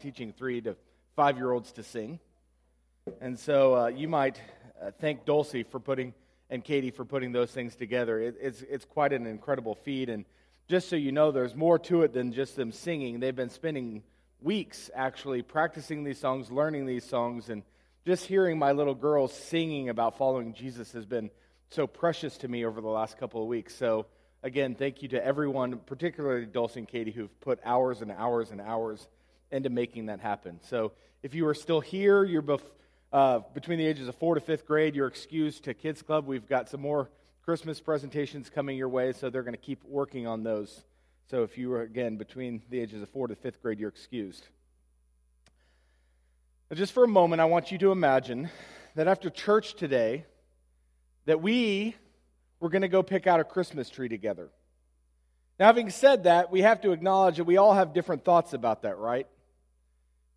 teaching three to five year olds to sing. And so uh, you might uh, thank Dulcie for putting, and Katie for putting those things together. It, it's, it's quite an incredible feat. And just so you know, there's more to it than just them singing. They've been spending weeks actually practicing these songs, learning these songs, and just hearing my little girls singing about following Jesus has been so precious to me over the last couple of weeks. So, again, thank you to everyone, particularly Dulcie and Katie, who've put hours and hours and hours into making that happen. So, if you are still here, you're bef- uh, between the ages of four to fifth grade, you're excused to Kids Club. We've got some more Christmas presentations coming your way, so they're going to keep working on those. So, if you are, again, between the ages of four to fifth grade, you're excused. Just for a moment, I want you to imagine that after church today, that we were going to go pick out a Christmas tree together. Now, having said that, we have to acknowledge that we all have different thoughts about that, right?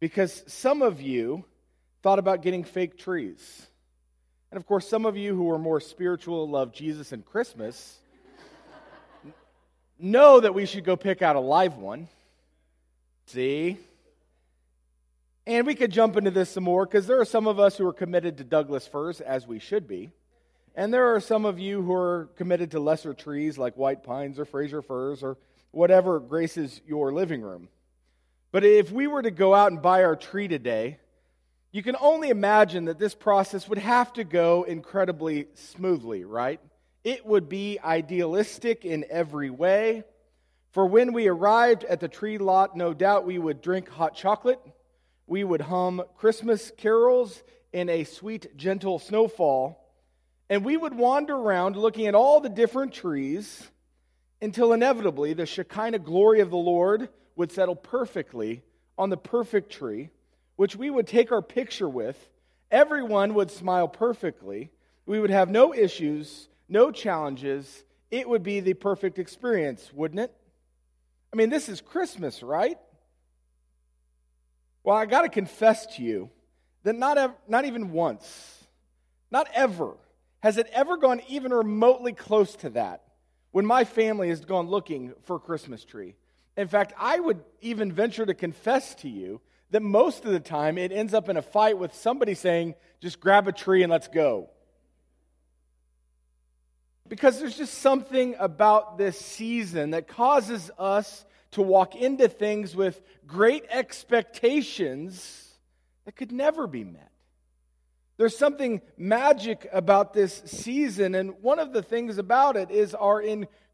Because some of you thought about getting fake trees. And of course, some of you who are more spiritual, love Jesus and Christmas, know that we should go pick out a live one. See? And we could jump into this some more because there are some of us who are committed to Douglas firs, as we should be. And there are some of you who are committed to lesser trees like white pines or Fraser firs or whatever graces your living room. But if we were to go out and buy our tree today, you can only imagine that this process would have to go incredibly smoothly, right? It would be idealistic in every way. For when we arrived at the tree lot, no doubt we would drink hot chocolate, we would hum Christmas carols in a sweet, gentle snowfall and we would wander around looking at all the different trees until inevitably the Shekinah glory of the Lord would settle perfectly on the perfect tree, which we would take our picture with. Everyone would smile perfectly. We would have no issues, no challenges. It would be the perfect experience, wouldn't it? I mean, this is Christmas, right? Well, I got to confess to you that not, ev- not even once, not ever, has it ever gone even remotely close to that when my family has gone looking for a Christmas tree? In fact, I would even venture to confess to you that most of the time it ends up in a fight with somebody saying, just grab a tree and let's go. Because there's just something about this season that causes us to walk into things with great expectations that could never be met. There's something magic about this season, and one of the things about it is our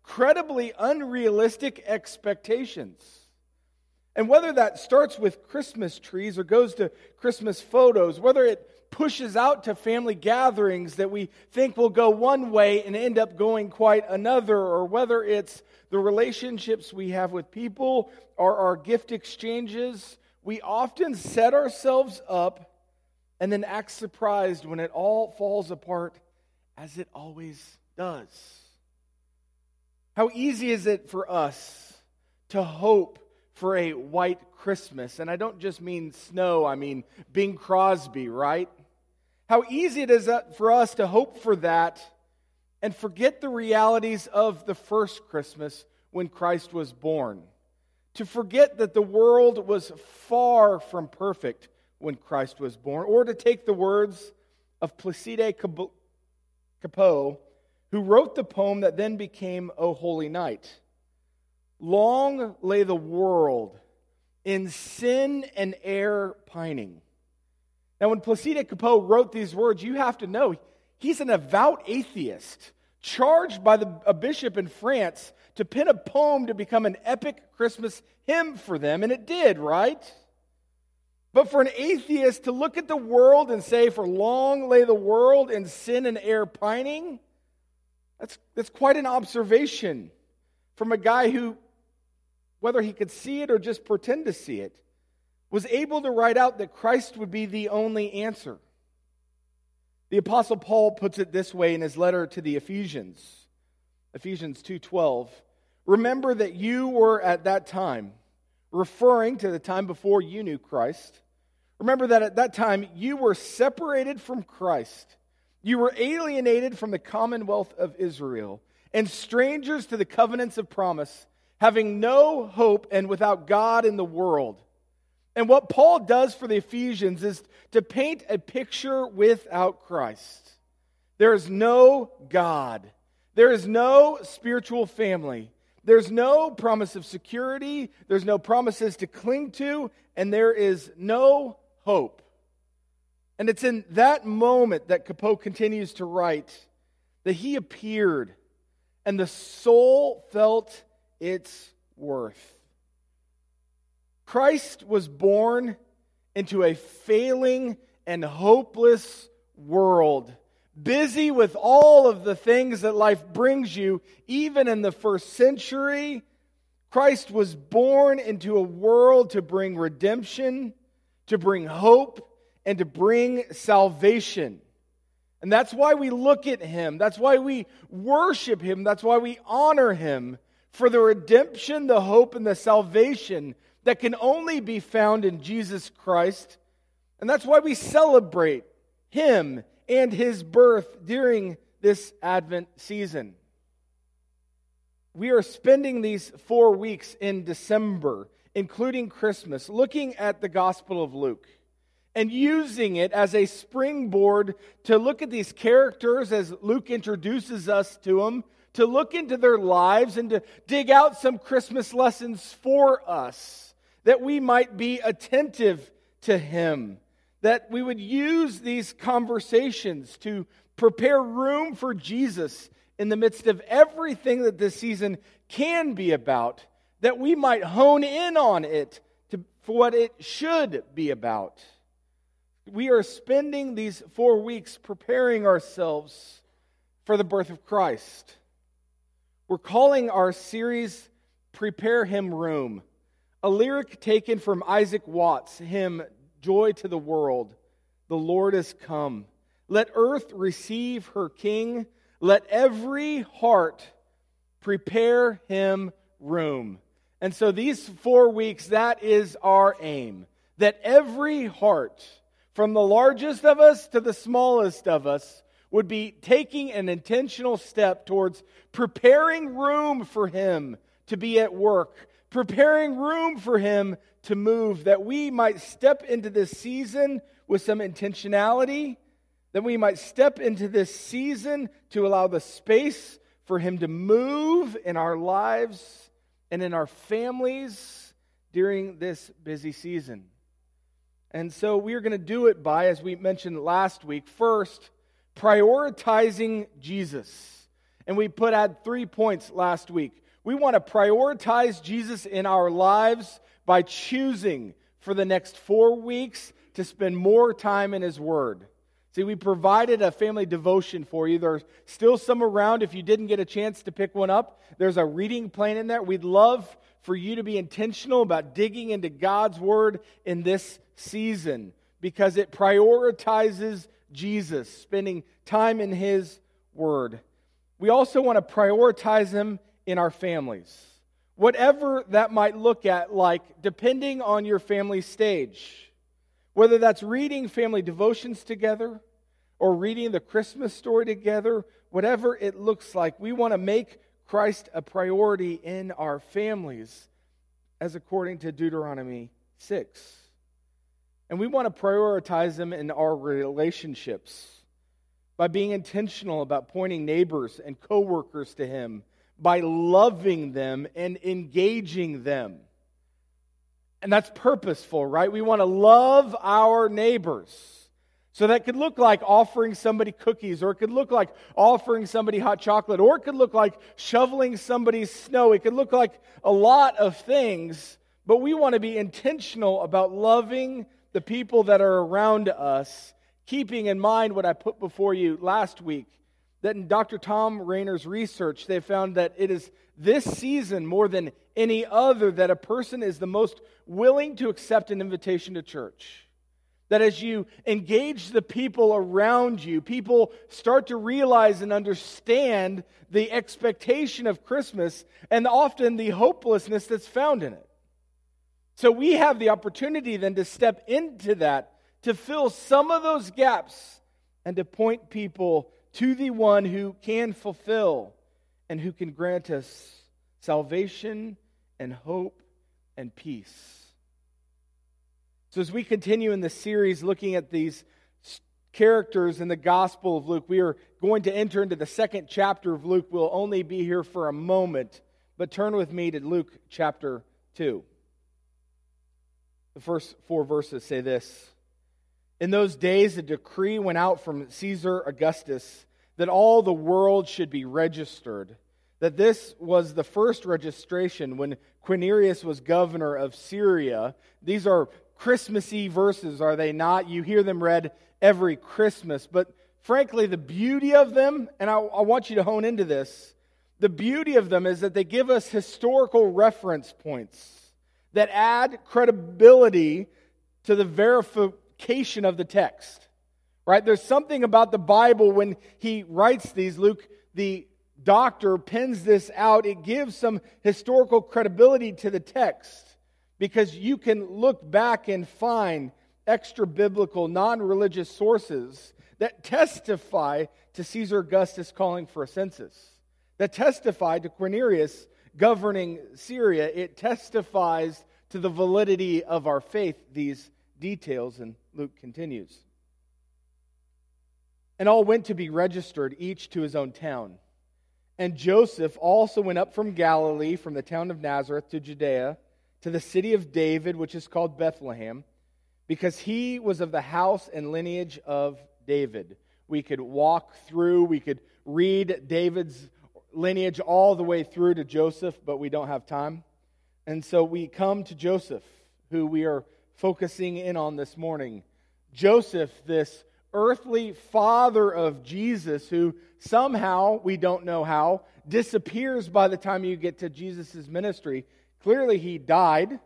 incredibly unrealistic expectations. And whether that starts with Christmas trees or goes to Christmas photos, whether it pushes out to family gatherings that we think will go one way and end up going quite another, or whether it's the relationships we have with people or our gift exchanges, we often set ourselves up and then act surprised when it all falls apart as it always does. How easy is it for us to hope for a white Christmas? And I don't just mean snow, I mean Bing Crosby, right? How easy it is for us to hope for that and forget the realities of the first Christmas when Christ was born. To forget that the world was far from perfect when Christ was born, or to take the words of Placide Cappeau, who wrote the poem that then became O Holy Night. Long lay the world in sin and error pining. Now, when Placide Cappeau wrote these words, you have to know he's an avowed atheist, charged by the, a bishop in France to pen a poem to become an epic Christmas hymn for them, and it did, right? But for an atheist to look at the world and say, For long lay the world in sin and air pining, that's, that's quite an observation from a guy who, whether he could see it or just pretend to see it, was able to write out that Christ would be the only answer. The apostle Paul puts it this way in his letter to the Ephesians. Ephesians 2:12. Remember that you were at that time referring to the time before you knew Christ. Remember that at that time you were separated from Christ. You were alienated from the commonwealth of Israel and strangers to the covenants of promise, having no hope and without God in the world. And what Paul does for the Ephesians is to paint a picture without Christ. There is no God, there is no spiritual family, there's no promise of security, there's no promises to cling to, and there is no hope. And it's in that moment that Cappeau continues to write that he appeared and the soul felt its worth. Christ was born into a failing and hopeless world, busy with all of the things that life brings you, even in the first century. Christ was born into a world to bring redemption, to bring hope, and to bring salvation. And that's why we look at him. That's why we worship him. That's why we honor him for the redemption, the hope, and the salvation that can only be found in Jesus Christ. And that's why we celebrate him and his birth during this Advent season. We are spending these four weeks in December, including Christmas, looking at the Gospel of Luke and using it as a springboard to look at these characters as Luke introduces us to them, to look into their lives and to dig out some Christmas lessons for us that we might be attentive to Him, that we would use these conversations to prepare room for Jesus in the midst of everything that this season can be about, that we might hone in on it to, for what it should be about. We are spending these four weeks preparing ourselves for the birth of Christ. We're calling our series Prepare Him Room. A lyric taken from Isaac Watts' hymn, Joy to the World. The Lord is come. Let earth receive her King. Let every heart prepare him room. And so, these four weeks, that is our aim. That every heart, from the largest of us to the smallest of us, would be taking an intentional step towards preparing room for him to be at work, preparing room for him to move, that we might step into this season with some intentionality, that we might step into this season to allow the space for him to move in our lives and in our families during this busy season. And so we are going to do it by, as we mentioned last week, first, prioritizing Jesus. And we put out three points last week. We want to prioritize Jesus in our lives by choosing for the next four weeks to spend more time in His Word. See, we provided a family devotion for you. There's still some around if you didn't get a chance to pick one up. There's a reading plan in there. We'd love for you to be intentional about digging into God's Word in this season because it prioritizes Jesus, spending time in His Word. We also want to prioritize Him in our families. Whatever that might look at like, depending on your family stage. Whether that's reading family devotions together or reading the Christmas story together, whatever it looks like, we want to make Christ a priority in our families, as according to Deuteronomy 6. And we want to prioritize them in our relationships by being intentional about pointing neighbors and coworkers to Him by loving them and engaging them. And that's purposeful, right? We want to love our neighbors. So that could look like offering somebody cookies, or it could look like offering somebody hot chocolate, or it could look like shoveling somebody's snow. It could look like a lot of things, but we want to be intentional about loving the people that are around us, keeping in mind what I put before you last week that in Dr. Thom Rainer's research, they found that it is this season more than any other that a person is the most willing to accept an invitation to church. That as you engage the people around you, people start to realize and understand the expectation of Christmas and often the hopelessness that's found in it. So we have the opportunity then to step into that, to fill some of those gaps, and to point people to the one who can fulfill and who can grant us salvation and hope and peace. So, as we continue in the series looking at these characters in the Gospel of Luke, we are going to enter into the second chapter of Luke. We'll only be here for a moment, but turn with me to Luke chapter 2. The first four verses say this In those days, a decree went out from Caesar Augustus that all the world should be registered. That this was the first registration when Quirinius was governor of Syria. These are Christmassy verses, are they not? You hear them read every Christmas. But frankly, the beauty of them, and I, I, want you to hone into this, the beauty of them is that they give us historical reference points that add credibility to the verification of the text. Right? There's something about the Bible when he writes these, Luke, the doctor, pens this out. It gives some historical credibility to the text because you can look back and find extra biblical, non religious sources that testify to Caesar Augustus calling for a census, that testify to Quirinius governing Syria. It testifies to the validity of our faith, these details, and Luke continues. And all went to be registered, each to his own town. And Joseph also went up from Galilee, from the town of Nazareth to Judea to the city of David, which is called Bethlehem, because he was of the house and lineage of David. We could walk through, we could read David's lineage all the way through to Joseph, but we don't have time. And so we come to Joseph, who we are focusing in on this morning. Joseph, this earthly father of Jesus, who somehow, we don't know how, disappears by the time you get to Jesus' ministry. Clearly, he died.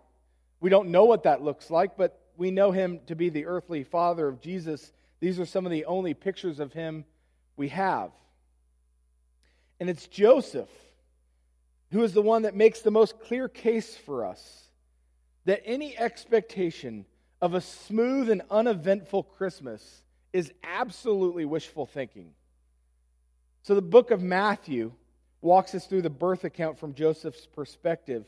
We don't know what that looks like, but we know him to be the earthly father of Jesus. These are some of the only pictures of him we have. And it's Joseph who is the one that makes the most clear case for us that any expectation of a smooth and uneventful Christmas is absolutely wishful thinking. So the book of Matthew walks us through the birth account from Joseph's perspective.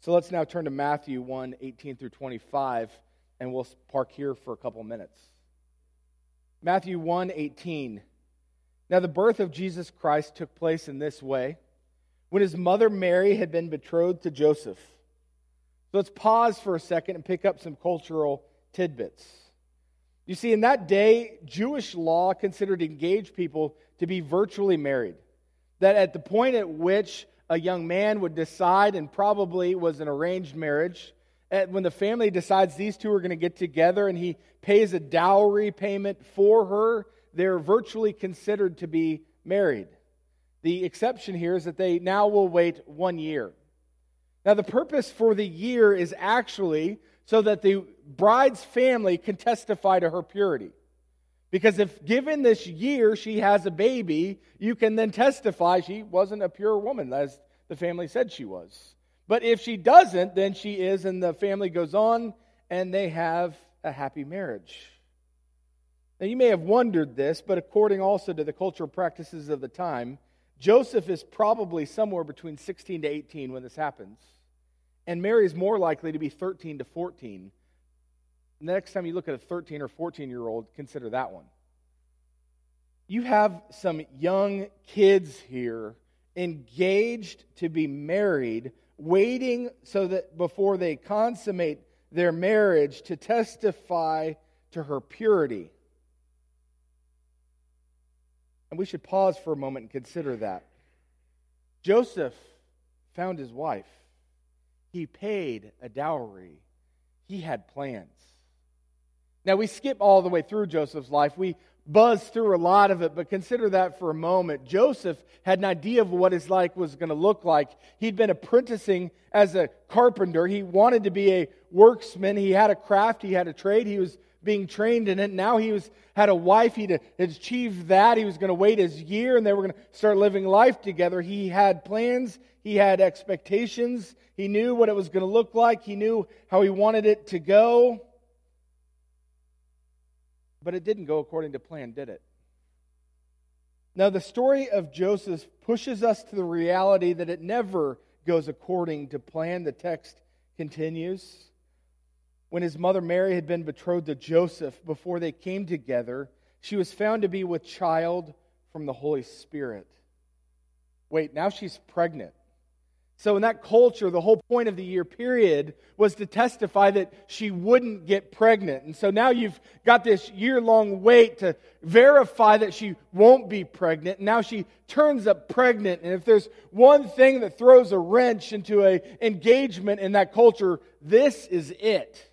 So let's now turn to Matthew 1 18 through 25, and we'll park here for a couple minutes. Matthew 1 18. Now, the birth of Jesus Christ took place in this way when his mother Mary had been betrothed to Joseph. So let's pause for a second and pick up some cultural tidbits. You see, in that day, Jewish law considered engaged people to be virtually married. That at the point at which a young man would decide, and probably was an arranged marriage, when the family decides these two are going to get together and he pays a dowry payment for her, they're virtually considered to be married. The exception here is that they now will wait one year. Now, the purpose for the year is actually so that the bride's family can testify to her purity. Because if given this year she has a baby, you can then testify she wasn't a pure woman, as the family said she was. But if she doesn't, then she is, and the family goes on and they have a happy marriage. Now, you may have wondered this, but according also to the cultural practices of the time, Joseph is probably somewhere between 16 to 18 when this happens. And Mary is more likely to be 13 to 14. Next time you look at a 13 or 14 year old, consider that one. You have some young kids here engaged to be married, waiting so that before they consummate their marriage to testify to her purity. And we should pause for a moment and consider that. Joseph found his wife. He paid a dowry. He had plans. Now, we skip all the way through Joseph's life. We buzz through a lot of it, but consider that for a moment. Joseph had an idea of what his life was going to look like. He'd been apprenticing as a carpenter. He wanted to be a worksman. He had a craft, he had a trade. He was being trained in it. Now he was had a wife. He'd achieved that. He was going to wait his year, and they were going to start living life together. He had plans. He had expectations. He knew what it was going to look like. He knew how he wanted it to go. But it didn't go according to plan, did it? Now, the story of Joseph pushes us to the reality that it never goes according to plan. The text continues. when his mother Mary had been betrothed to Joseph, before they came together, she was found to be with child from the Holy Spirit. Wait, now she's pregnant. So, in that culture, the whole point of the year period was to testify that she wouldn't get pregnant. And so now you've got this year long wait to verify that she won't be pregnant. And now she turns up pregnant. And if there's one thing that throws a wrench into an engagement in that culture, this is it.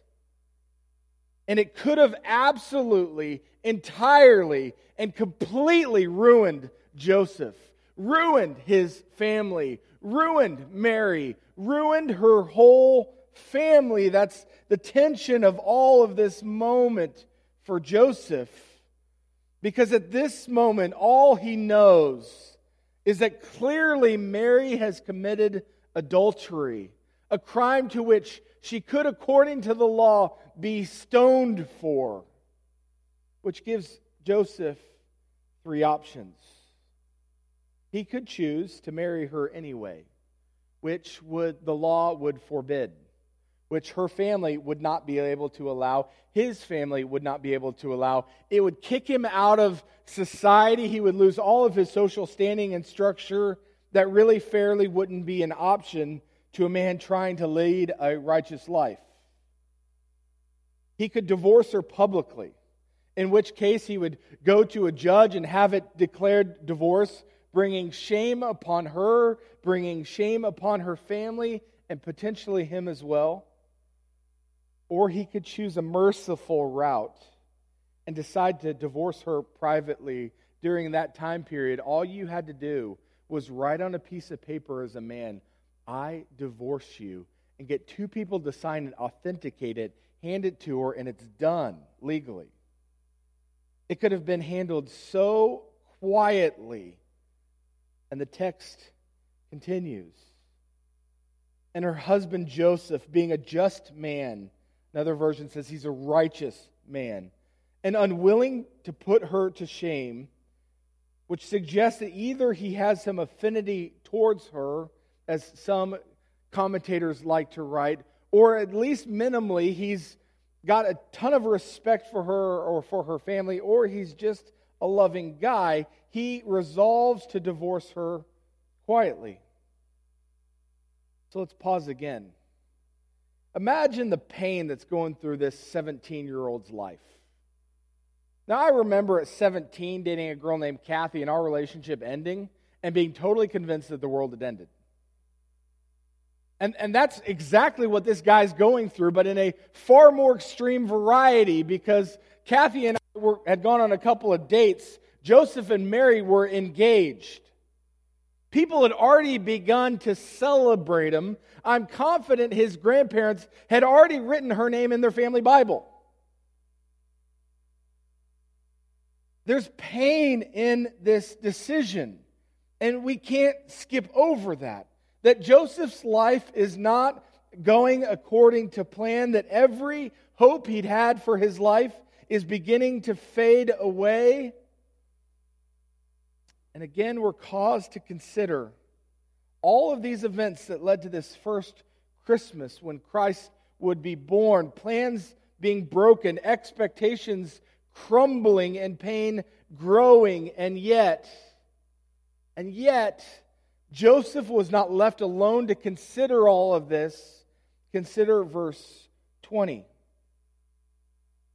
And it could have absolutely, entirely, and completely ruined Joseph, ruined his family, ruined Mary, ruined her whole family. That's the tension of all of this moment for Joseph. Because at this moment, all he knows is that clearly Mary has committed adultery, a crime to which she could, according to the law, be stoned for, which gives Joseph three options. He could choose to marry her anyway, which would the law would forbid, which her family would not be able to allow, his family would not be able to allow. It would kick him out of society. He would lose all of his social standing and structure that really fairly wouldn't be an option to a man trying to lead a righteous life. He could divorce her publicly, in which case he would go to a judge and have it declared divorce bringing shame upon her, bringing shame upon her family, and potentially him as well. Or he could choose a merciful route and decide to divorce her privately during that time period. All you had to do was write on a piece of paper as a man, I divorce you, and get two people to sign it, authenticate it, hand it to her, and it's done legally. It could have been handled so quietly and the text continues. And her husband Joseph, being a just man, another version says he's a righteous man, and unwilling to put her to shame, which suggests that either he has some affinity towards her, as some commentators like to write, or at least minimally, he's got a ton of respect for her or for her family, or he's just a loving guy, he resolves to divorce her quietly. So let's pause again. Imagine the pain that's going through this 17 year old's life. Now, I remember at 17 dating a girl named Kathy and our relationship ending and being totally convinced that the world had ended. And, and that's exactly what this guy's going through, but in a far more extreme variety because Kathy and I were, had gone on a couple of dates. Joseph and Mary were engaged. People had already begun to celebrate him. I'm confident his grandparents had already written her name in their family Bible. There's pain in this decision, and we can't skip over that. That Joseph's life is not going according to plan, that every hope he'd had for his life is beginning to fade away. And again, we're caused to consider all of these events that led to this first Christmas when Christ would be born, plans being broken, expectations crumbling, and pain growing. And yet, and yet, Joseph was not left alone to consider all of this. Consider verse 20.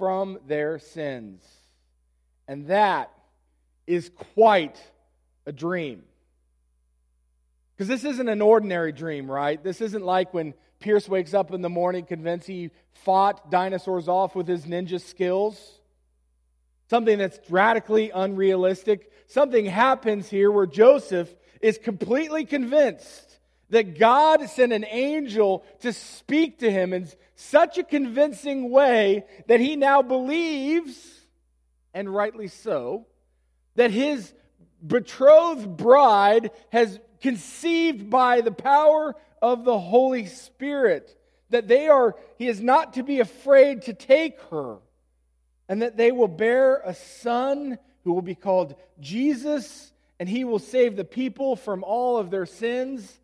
from their sins. And that is quite a dream. Because this isn't an ordinary dream, right? This isn't like when Pierce wakes up in the morning convinced he fought dinosaurs off with his ninja skills. Something that's radically unrealistic. Something happens here where Joseph is completely convinced that God sent an angel to speak to him in such a convincing way that he now believes, and rightly so, that his betrothed bride has conceived by the power of the Holy Spirit. That they are, he is not to be afraid to take her, and that they will bear a son who will be called Jesus, and he will save the people from all of their sins.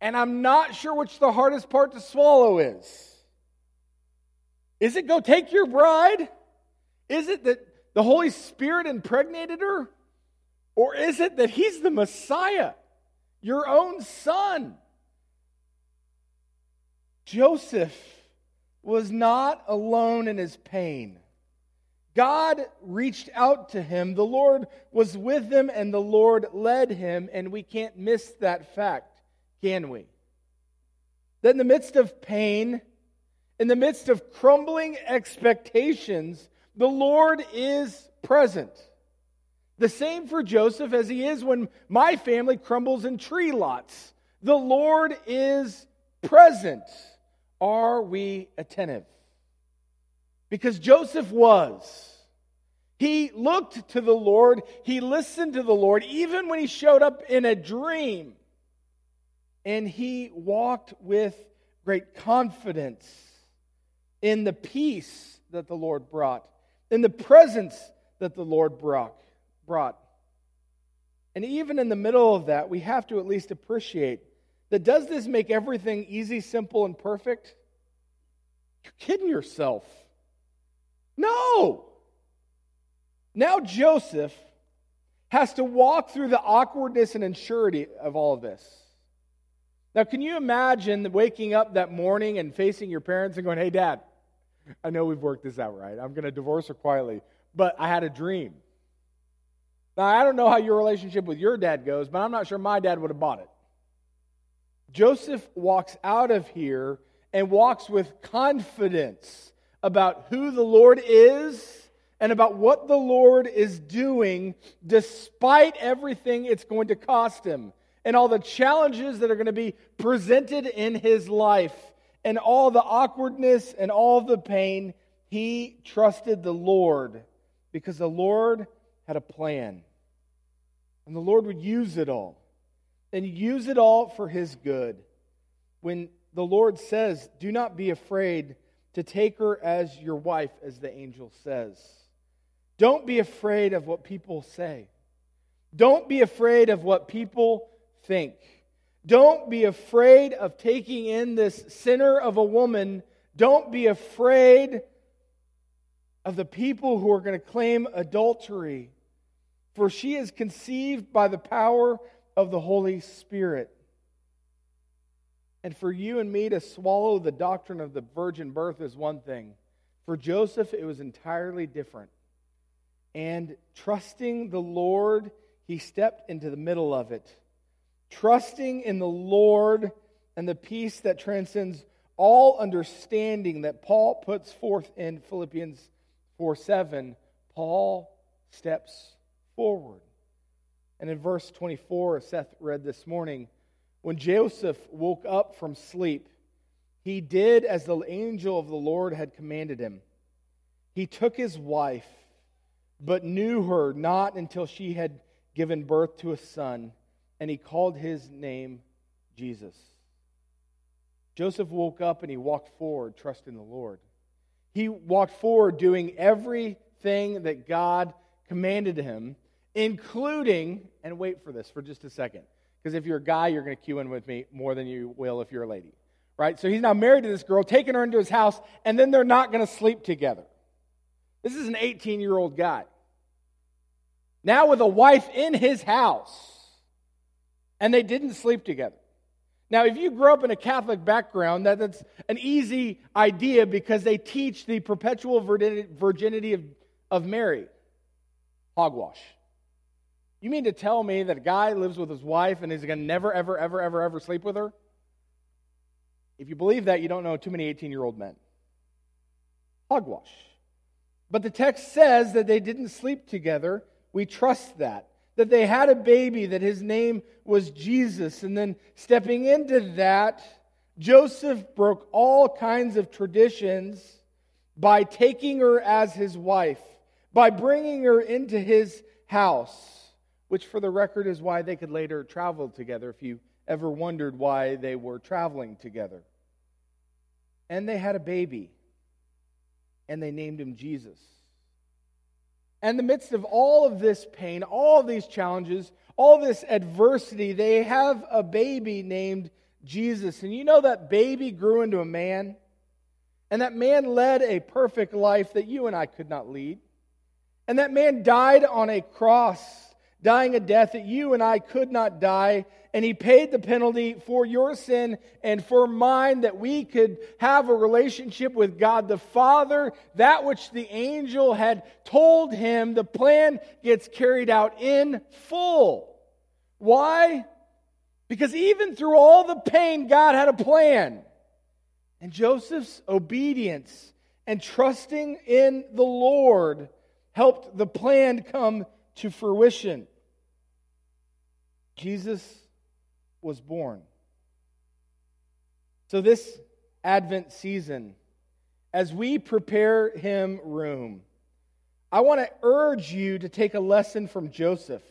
And I'm not sure which the hardest part to swallow is. Is it go take your bride? Is it that the Holy Spirit impregnated her? Or is it that he's the Messiah, your own son? Joseph was not alone in his pain. God reached out to him. The Lord was with him, and the Lord led him, and we can't miss that fact can we? That in the midst of pain, in the midst of crumbling expectations, the Lord is present. The same for Joseph as he is when my family crumbles in tree lots. The Lord is present. Are we attentive? Because Joseph was. He looked to the Lord, he listened to the Lord, even when he showed up in a dream and he walked with great confidence in the peace that the Lord brought, in the presence that the Lord brought. And even in the middle of that, we have to at least appreciate that does this make everything easy, simple, and perfect? You're kidding yourself. No. Now Joseph has to walk through the awkwardness and insurity of all of this. Now, can you imagine waking up that morning and facing your parents and going, Hey, dad, I know we've worked this out right. I'm going to divorce her quietly, but I had a dream. Now, I don't know how your relationship with your dad goes, but I'm not sure my dad would have bought it. Joseph walks out of here and walks with confidence about who the Lord is and about what the Lord is doing, despite everything it's going to cost him and all the challenges that are going to be presented in his life and all the awkwardness and all the pain, he trusted the Lord because the Lord had a plan. And the Lord would use it all and use it all for his good. When the Lord says, Do not be afraid to take her as your wife, as the angel says. Don't be afraid of what people say. Don't be afraid of what people think. Don't be afraid of taking in this sinner of a woman. Don't be afraid of the people who are going to claim adultery, for she is conceived by the power of the Holy Spirit. And for you and me to swallow the doctrine of the virgin birth is one thing. For Joseph, it was entirely different. And trusting the Lord, he stepped into the middle of it trusting in the Lord and the peace that transcends all understanding that Paul puts forth in Philippians 4 7, Paul steps forward. And in verse 24, as Seth read this morning, when Joseph woke up from sleep, he did as the angel of the Lord had commanded him. He took his wife, but knew her not until she had given birth to a son and he called his name Jesus. Joseph woke up and he walked forward, trusting the Lord. He walked forward doing everything that God commanded him, including, and wait for this for just a second, because if you're a guy, you're going to cue in with me more than you will if you're a lady. Right? So he's now married to this girl, taking her into his house, and then they're not going to sleep together. This is an 18 year old guy. Now with a wife in his house and they didn't sleep together. Now, if you grew up in a Catholic background, that, that's an easy idea because they teach the perpetual virginity of, of Mary. Hogwash. You mean to tell me that a guy lives with his wife and is going to never, ever, ever, ever, ever sleep with her? If you believe that, you don't know too many 18 year old men. Hogwash. But the text says that they didn't sleep together. We trust that that they had a baby, that his name was Jesus. And then stepping into that, Joseph broke all kinds of traditions by taking her as his wife, by bringing her into his house, which, for the record, is why they could later travel together, if you ever wondered why they were traveling together. And they had a baby, and they named him Jesus. And in the midst of all of this pain, all of these challenges, all this adversity, they have a baby named Jesus. And you know that baby grew into a man? And that man led a perfect life that you and I could not lead. And that man died on a cross, dying a death that you and I could not die and he paid the penalty for your sin and for mine that we could have a relationship with God the Father. That which the angel had told him, the plan gets carried out in full. Why? Because even through all the pain, God had a plan. And Joseph's obedience and trusting in the Lord helped the plan come to fruition. Jesus was born. So, this Advent season, as we prepare him room, I want to urge you to take a lesson from Joseph,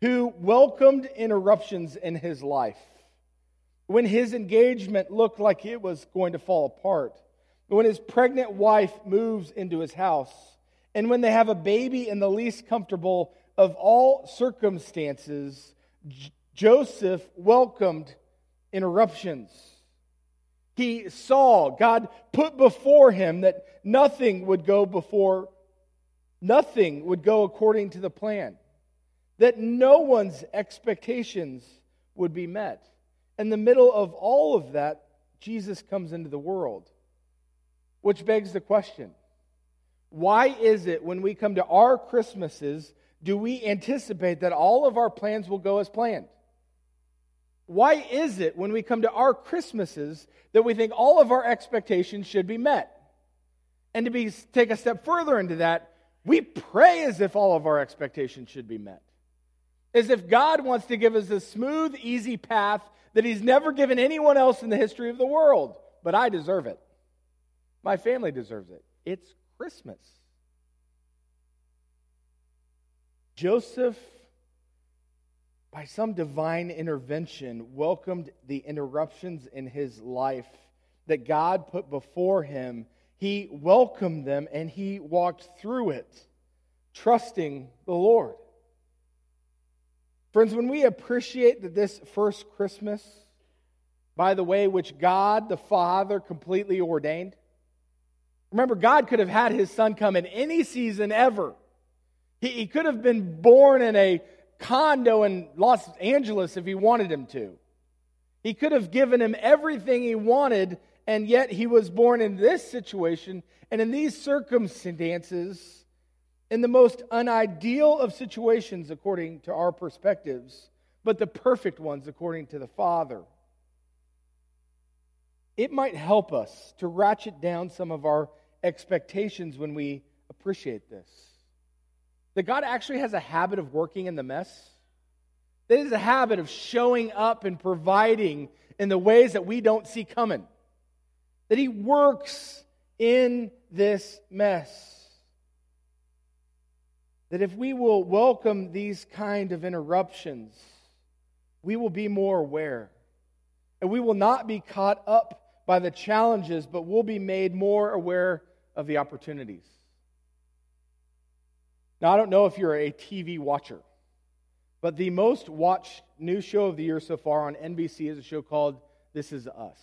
who welcomed interruptions in his life. When his engagement looked like it was going to fall apart, when his pregnant wife moves into his house, and when they have a baby in the least comfortable of all circumstances, Joseph welcomed interruptions. He saw, God put before him that nothing would go before, nothing would go according to the plan, that no one's expectations would be met. In the middle of all of that, Jesus comes into the world, which begs the question why is it when we come to our Christmases, do we anticipate that all of our plans will go as planned? Why is it when we come to our Christmases that we think all of our expectations should be met? And to be, take a step further into that, we pray as if all of our expectations should be met. As if God wants to give us a smooth, easy path that He's never given anyone else in the history of the world. But I deserve it. My family deserves it. It's Christmas. Joseph by some divine intervention, welcomed the interruptions in his life that God put before him. He welcomed them and he walked through it, trusting the Lord. Friends, when we appreciate that this first Christmas, by the way, which God the Father completely ordained, remember, God could have had his son come in any season ever. He, he could have been born in a condo in Los Angeles if he wanted him to. He could have given him everything he wanted, and yet he was born in this situation and in these circumstances, in the most unideal of situations according to our perspectives, but the perfect ones according to the Father. It might help us to ratchet down some of our expectations when we appreciate this that God actually has a habit of working in the mess. That is a habit of showing up and providing in the ways that we don't see coming. That He works in this mess. That if we will welcome these kind of interruptions, we will be more aware. And we will not be caught up by the challenges, but we'll be made more aware of the opportunities. Now, I don't know if you're a TV watcher, but the most watched news show of the year so far on NBC is a show called This Is Us.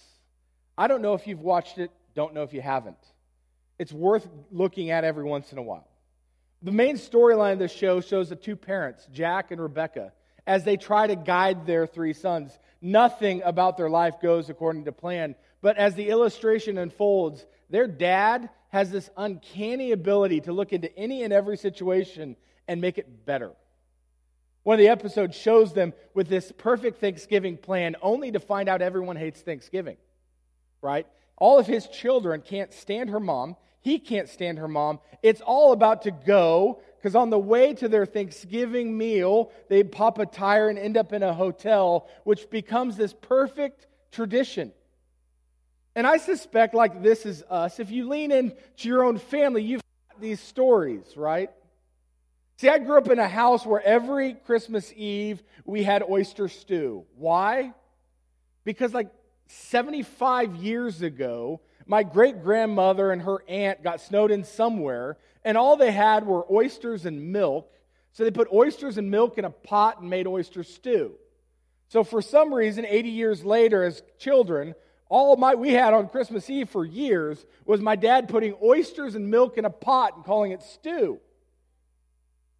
I don't know if you've watched it, don't know if you haven't. It's worth looking at every once in a while. The main storyline of the show shows the two parents, Jack and Rebecca, as they try to guide their three sons. Nothing about their life goes according to plan, but as the illustration unfolds, their dad has this uncanny ability to look into any and every situation and make it better. One of the episodes shows them with this perfect Thanksgiving plan, only to find out everyone hates Thanksgiving, right? All of his children can't stand her mom. He can't stand her mom. It's all about to go because on the way to their Thanksgiving meal, they pop a tire and end up in a hotel, which becomes this perfect tradition. And I suspect, like this is us, if you lean into your own family, you've got these stories, right? See, I grew up in a house where every Christmas Eve we had oyster stew. Why? Because, like 75 years ago, my great grandmother and her aunt got snowed in somewhere, and all they had were oysters and milk. So they put oysters and milk in a pot and made oyster stew. So for some reason, 80 years later, as children, all my, we had on Christmas Eve for years was my dad putting oysters and milk in a pot and calling it stew.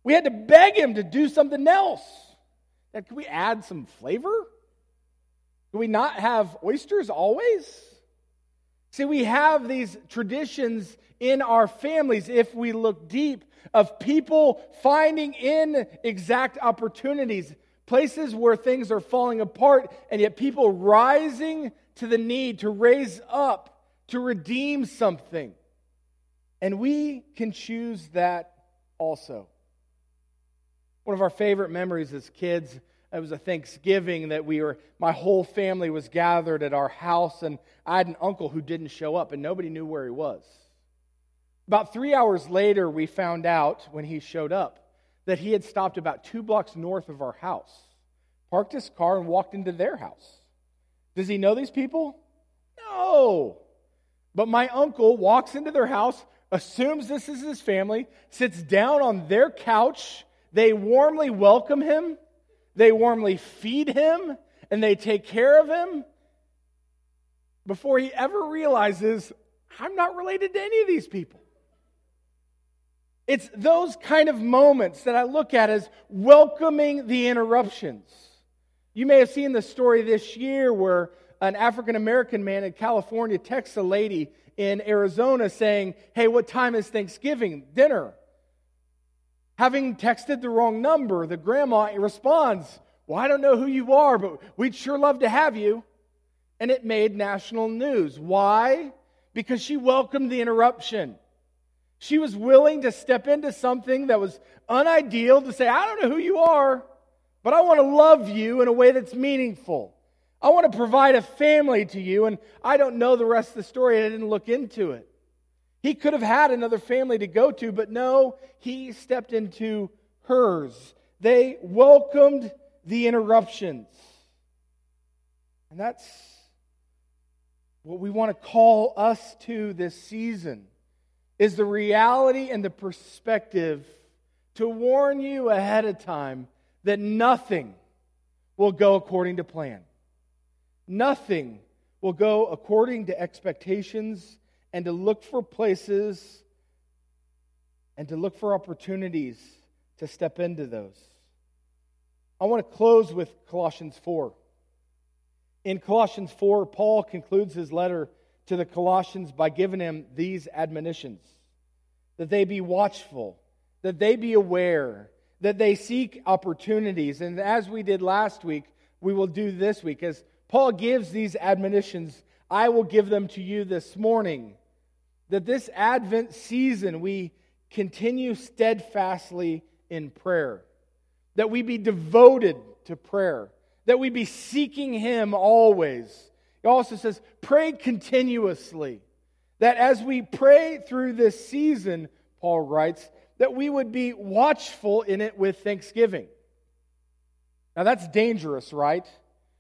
We had to beg him to do something else. Now, can we add some flavor? Do we not have oysters always? See, we have these traditions in our families, if we look deep, of people finding in exact opportunities, places where things are falling apart, and yet people rising to the need to raise up, to redeem something. And we can choose that also. One of our favorite memories as kids it was a Thanksgiving that we were, my whole family was gathered at our house, and I had an uncle who didn't show up, and nobody knew where he was. About three hours later, we found out when he showed up that he had stopped about two blocks north of our house, parked his car, and walked into their house. Does he know these people? No. But my uncle walks into their house, assumes this is his family, sits down on their couch. They warmly welcome him they warmly feed him and they take care of him before he ever realizes, I'm not related to any of these people. It's those kind of moments that I look at as welcoming the interruptions. You may have seen the story this year where an African American man in California texts a lady in Arizona saying, Hey, what time is Thanksgiving dinner? Having texted the wrong number, the grandma responds, Well, I don't know who you are, but we'd sure love to have you. And it made national news. Why? Because she welcomed the interruption. She was willing to step into something that was unideal to say, I don't know who you are, but I want to love you in a way that's meaningful. I want to provide a family to you, and I don't know the rest of the story. I didn't look into it. He could have had another family to go to, but no, he stepped into hers. They welcomed the interruptions. And that's what we want to call us to this season is the reality and the perspective to warn you ahead of time that nothing will go according to plan. Nothing will go according to expectations and to look for places and to look for opportunities to step into those. I want to close with Colossians 4. In Colossians 4, Paul concludes his letter to the Colossians by giving them these admonitions that they be watchful, that they be aware, that they seek opportunities. And as we did last week, we will do this week. As Paul gives these admonitions, I will give them to you this morning that this Advent season we continue steadfastly in prayer, that we be devoted to prayer, that we be seeking Him always. He also says, pray continuously. That as we pray through this season, Paul writes, that we would be watchful in it with thanksgiving. Now that's dangerous, right?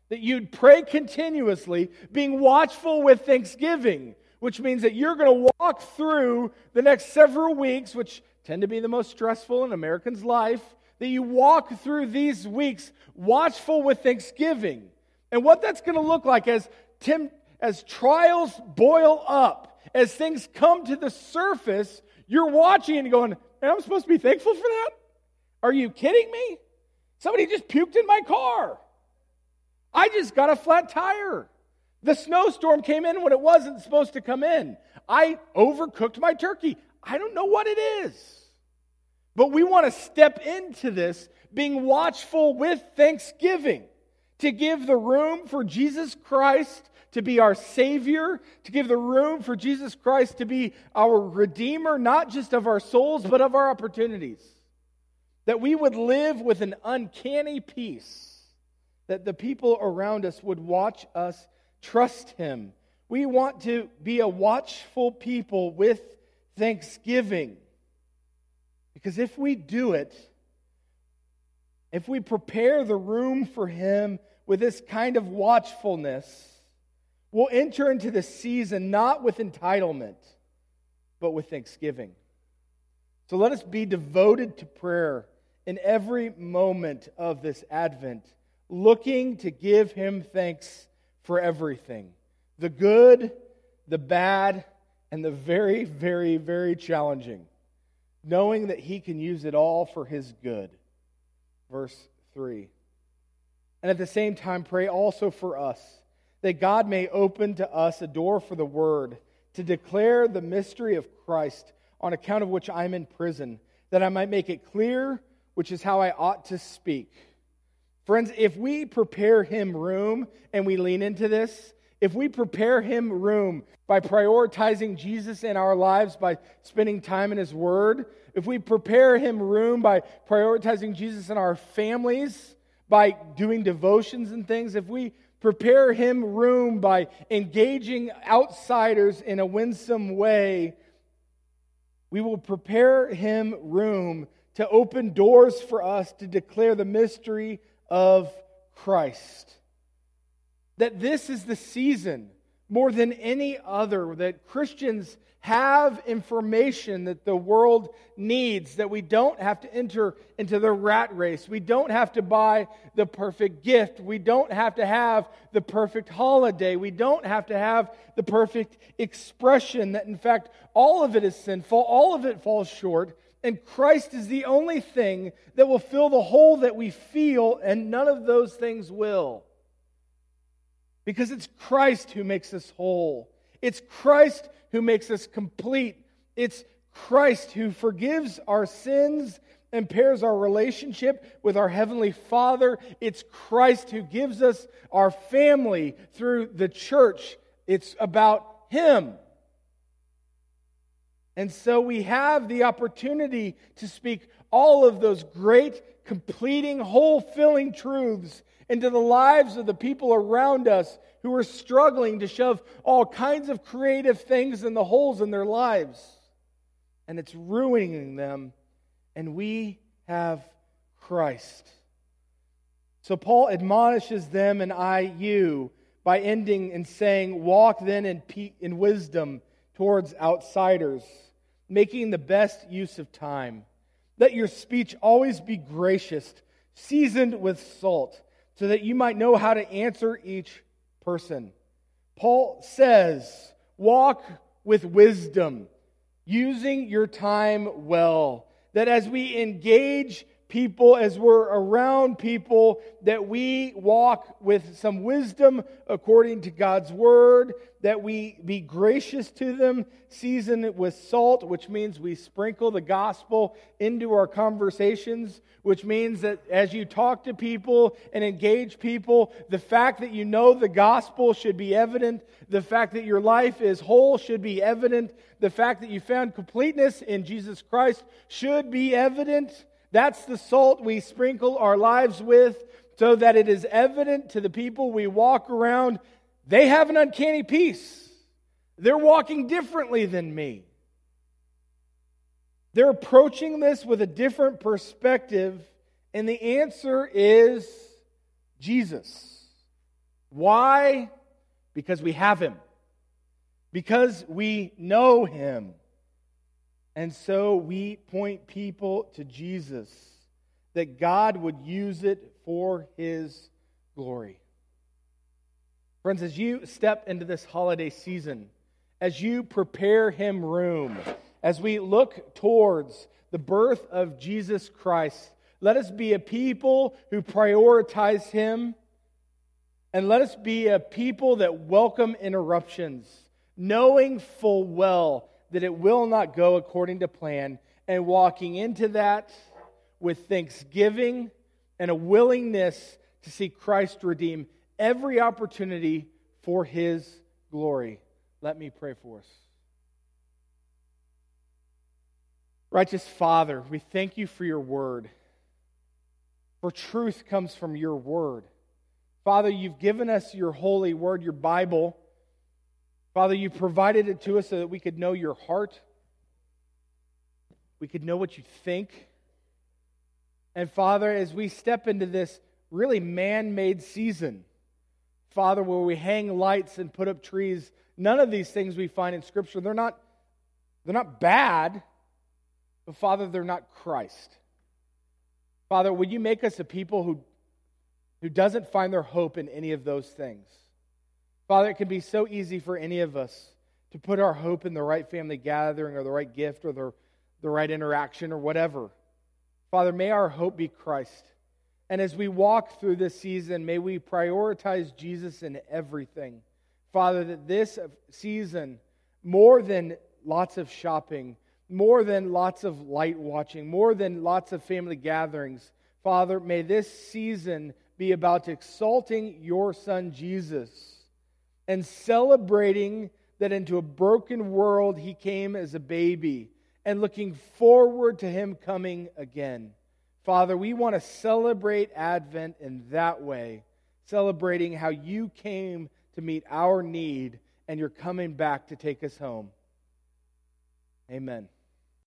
That you'd pray continuously, being watchful with thanksgiving which means that you're going to walk through the next several weeks, which tend to be the most stressful in Americans' life, that you walk through these weeks watchful with thanksgiving. And what that's going to look like as Tim, as trials boil up, as things come to the surface, you're watching and going, I'm supposed to be thankful for that? Are you kidding me? Somebody just puked in my car. I just got a flat tire. The snowstorm came in when it wasn't supposed to come in. I overcooked my turkey. I don't know what it is. But we want to step into this being watchful with thanksgiving, to give the room for Jesus Christ to be our Savior, to give the room for Jesus Christ to be our Redeemer, not just of our souls, but of our opportunities. that we would live with an uncanny peace, that the people around us would watch us trust Him. We want to be a watchful people with thanksgiving. Because if we do it, if we prepare the room for Him with this kind of watchfulness, we'll enter into the season not with entitlement, but with thanksgiving. So let us be devoted to prayer in every moment of this Advent, looking to give Him thanks for everything the good, the bad, and the very, very, very challenging, knowing that He can use it all for His good. Verse 3. And at the same time, pray also for us, that God may open to us a door for the word, to declare the mystery of Christ, on account of which I'm in prison, that I might make it clear, which is how I ought to speak. Friends, if we prepare him room and we lean into this, if we prepare him room by prioritizing Jesus in our lives, by spending time in his word, if we prepare him room by prioritizing Jesus in our families, by doing devotions and things, if we prepare him room by engaging outsiders in a winsome way, we will prepare him room to open doors for us to declare the mystery of Christ. That this is the season more than any other that Christians have information that the world needs, that we don't have to enter into the rat race. We don't have to buy the perfect gift. We don't have to have the perfect holiday. We don't have to have the perfect expression. That, in fact, all of it is sinful, all of it falls short. And Christ is the only thing that will fill the hole that we feel, and none of those things will. Because it's Christ who makes us whole. It's Christ who makes us complete. It's Christ who forgives our sins and pairs our relationship with our Heavenly Father. It's Christ who gives us our family through the church. It's about Him. And so we have the opportunity to speak all of those great, completing, whole filling truths into the lives of the people around us who are struggling to shove all kinds of creative things in the holes in their lives. And it's ruining them. And we have Christ. So Paul admonishes them and I you by ending and saying, Walk then in, pe- in wisdom towards outsiders, making the best use of time. Let your speech always be gracious, seasoned with salt, so that you might know how to answer each person. Paul says, walk with wisdom, using your time well. That as we engage people, as we're around people, that we walk with some wisdom according to God's word, that we be gracious to them, season it with salt, which means we sprinkle the gospel into our conversations, which means that as you talk to people and engage people, the fact that you know the gospel should be evident, the fact that your life is whole should be evident, the fact that you found completeness in Jesus Christ should be evident. That's the salt we sprinkle our lives with so that it is evident to the people we walk around they have an uncanny peace. They're walking differently than me. They're approaching this with a different perspective, and the answer is Jesus. Why? Because we have him, because we know him. And so we point people to Jesus, that God would use it for his glory. Friends, as you step into this holiday season, as you prepare him room, as we look towards the birth of Jesus Christ, let us be a people who prioritize him. And let us be a people that welcome interruptions, knowing full well that it will not go according to plan, and walking into that with thanksgiving and a willingness to see Christ redeem every opportunity for his glory. Let me pray for us. Righteous Father, we thank you for your word. For truth comes from your word. Father, you've given us your holy word, your Bible. Father, you provided it to us so that we could know your heart. We could know what you think. And Father, as we step into this really man made season, Father, where we hang lights and put up trees, none of these things we find in Scripture, they're not, they're not bad, but Father, they're not Christ. Father, would you make us a people who, who doesn't find their hope in any of those things? Father, it can be so easy for any of us to put our hope in the right family gathering or the right gift or the, the right interaction or whatever. Father, may our hope be Christ. And as we walk through this season, may we prioritize Jesus in everything. Father, that this season, more than lots of shopping, more than lots of light watching, more than lots of family gatherings. Father, may this season be about exalting your son Jesus and celebrating that into a broken world he came as a baby and looking forward to him coming again. Father, we want to celebrate Advent in that way, celebrating how you came to meet our need and you're coming back to take us home. Amen.